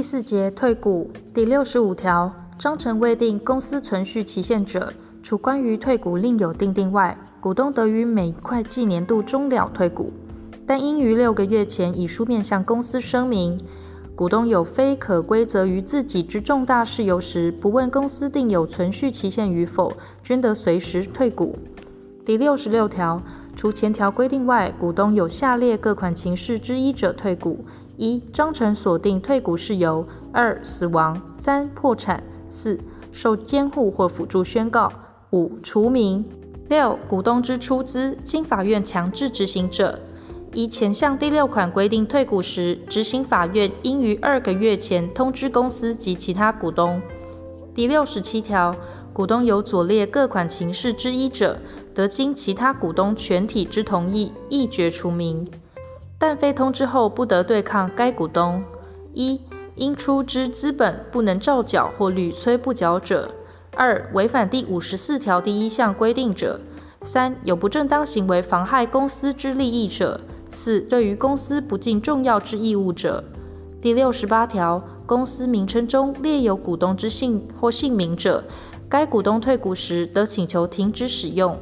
第四节退股第六十五条，章程未定公司存续期限者，除关于退股另有定定外，股东得于每会计年度终了退股，但应于六个月前以书面向公司声明。股东有非可归责于自己之重大事由时，不问公司定有存续期限与否，均得随时退股。第六十六条，除前条规定外，股东有下列各款情事之一者退股：一、章程锁定退股事由；二、死亡；三、破产；四、受监护或辅助宣告；五、除名；六、股东之出资经法院强制执行者。依前项第六款规定退股时，执行法院应于二个月前通知公司及其他股东。第六十七条，股东有左列各款情事之一者，得经其他股东全体之同意，一决除名，但非通知后不得对抗该股东。一、应出之资本不能照缴或屡催不缴者；二、违反第五十四条第一项规定者；三、有不正当行为妨害公司之利益者。四、对于公司不尽重要之义务者。第六十八条，公司名称中列有股东之姓或姓名者，该股东退股时得请求停止使用。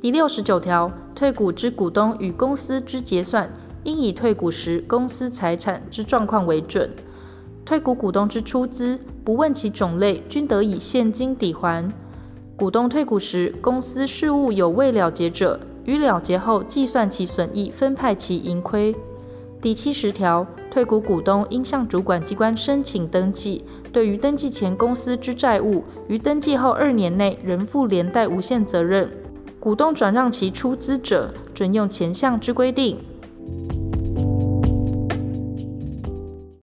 第六十九条，退股之股东与公司之结算，应以退股时公司财产之状况为准。退股股东之出资，不问其种类，均得以现金抵还。股东退股时，公司事务有未了结者，于了结后计算其损益，分派其盈亏。第七十条，退股股东应向主管机关申请登记。对于登记前公司之债务，于登记后二年内仍负连带无限责任。股东转让其出资者，准用前项之规定。